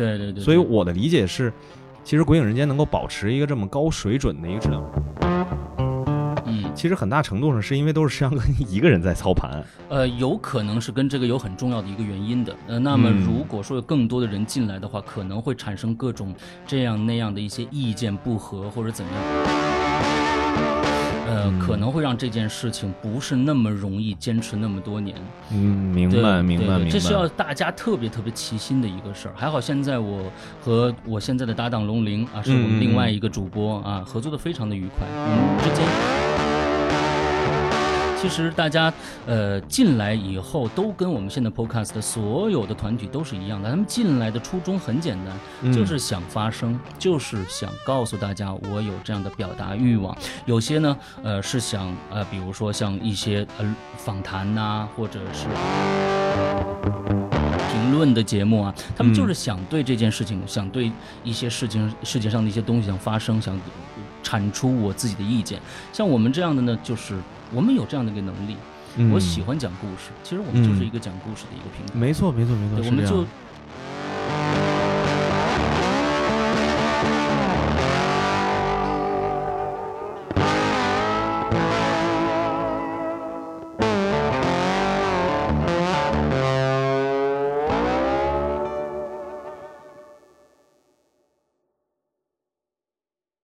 对对对，所以我的理解是，其实《鬼影人间》能够保持一个这么高水准的一个质量，嗯，其实很大程度上是因为都是石阳哥一个人在操盘。呃，有可能是跟这个有很重要的一个原因的。呃，那么嗯如果说有更多的人进来的话，可能会产生各种这样那样的一些意见不合或者怎样。可能会让这件事情不是那么容易坚持那么多年。嗯，明白，明白，明白。这是要大家特别特别齐心的一个事儿。还好现在我和我现在的搭档龙鳞啊，是我嗯嗯们另外一个主播啊，合作的非常的愉快。我们之间。其实大家，呃，进来以后都跟我们现在 Podcast 的所有的团体都是一样的。他们进来的初衷很简单，嗯就是想发声，就是想告诉大家我有这样的表达欲望。有些呢，呃，是想呃，比如说像一些呃访谈呐、或者是评论的节目啊，他们就是想对这件事情，想对一些事情、世界上的一些东西想发声，想产出我自己的意见。像我们这样的呢，就是我们有这样的一个能力。嗯我喜欢讲故事，其实我们就是一个讲故事的一个平台。没错，没错，没错。我们就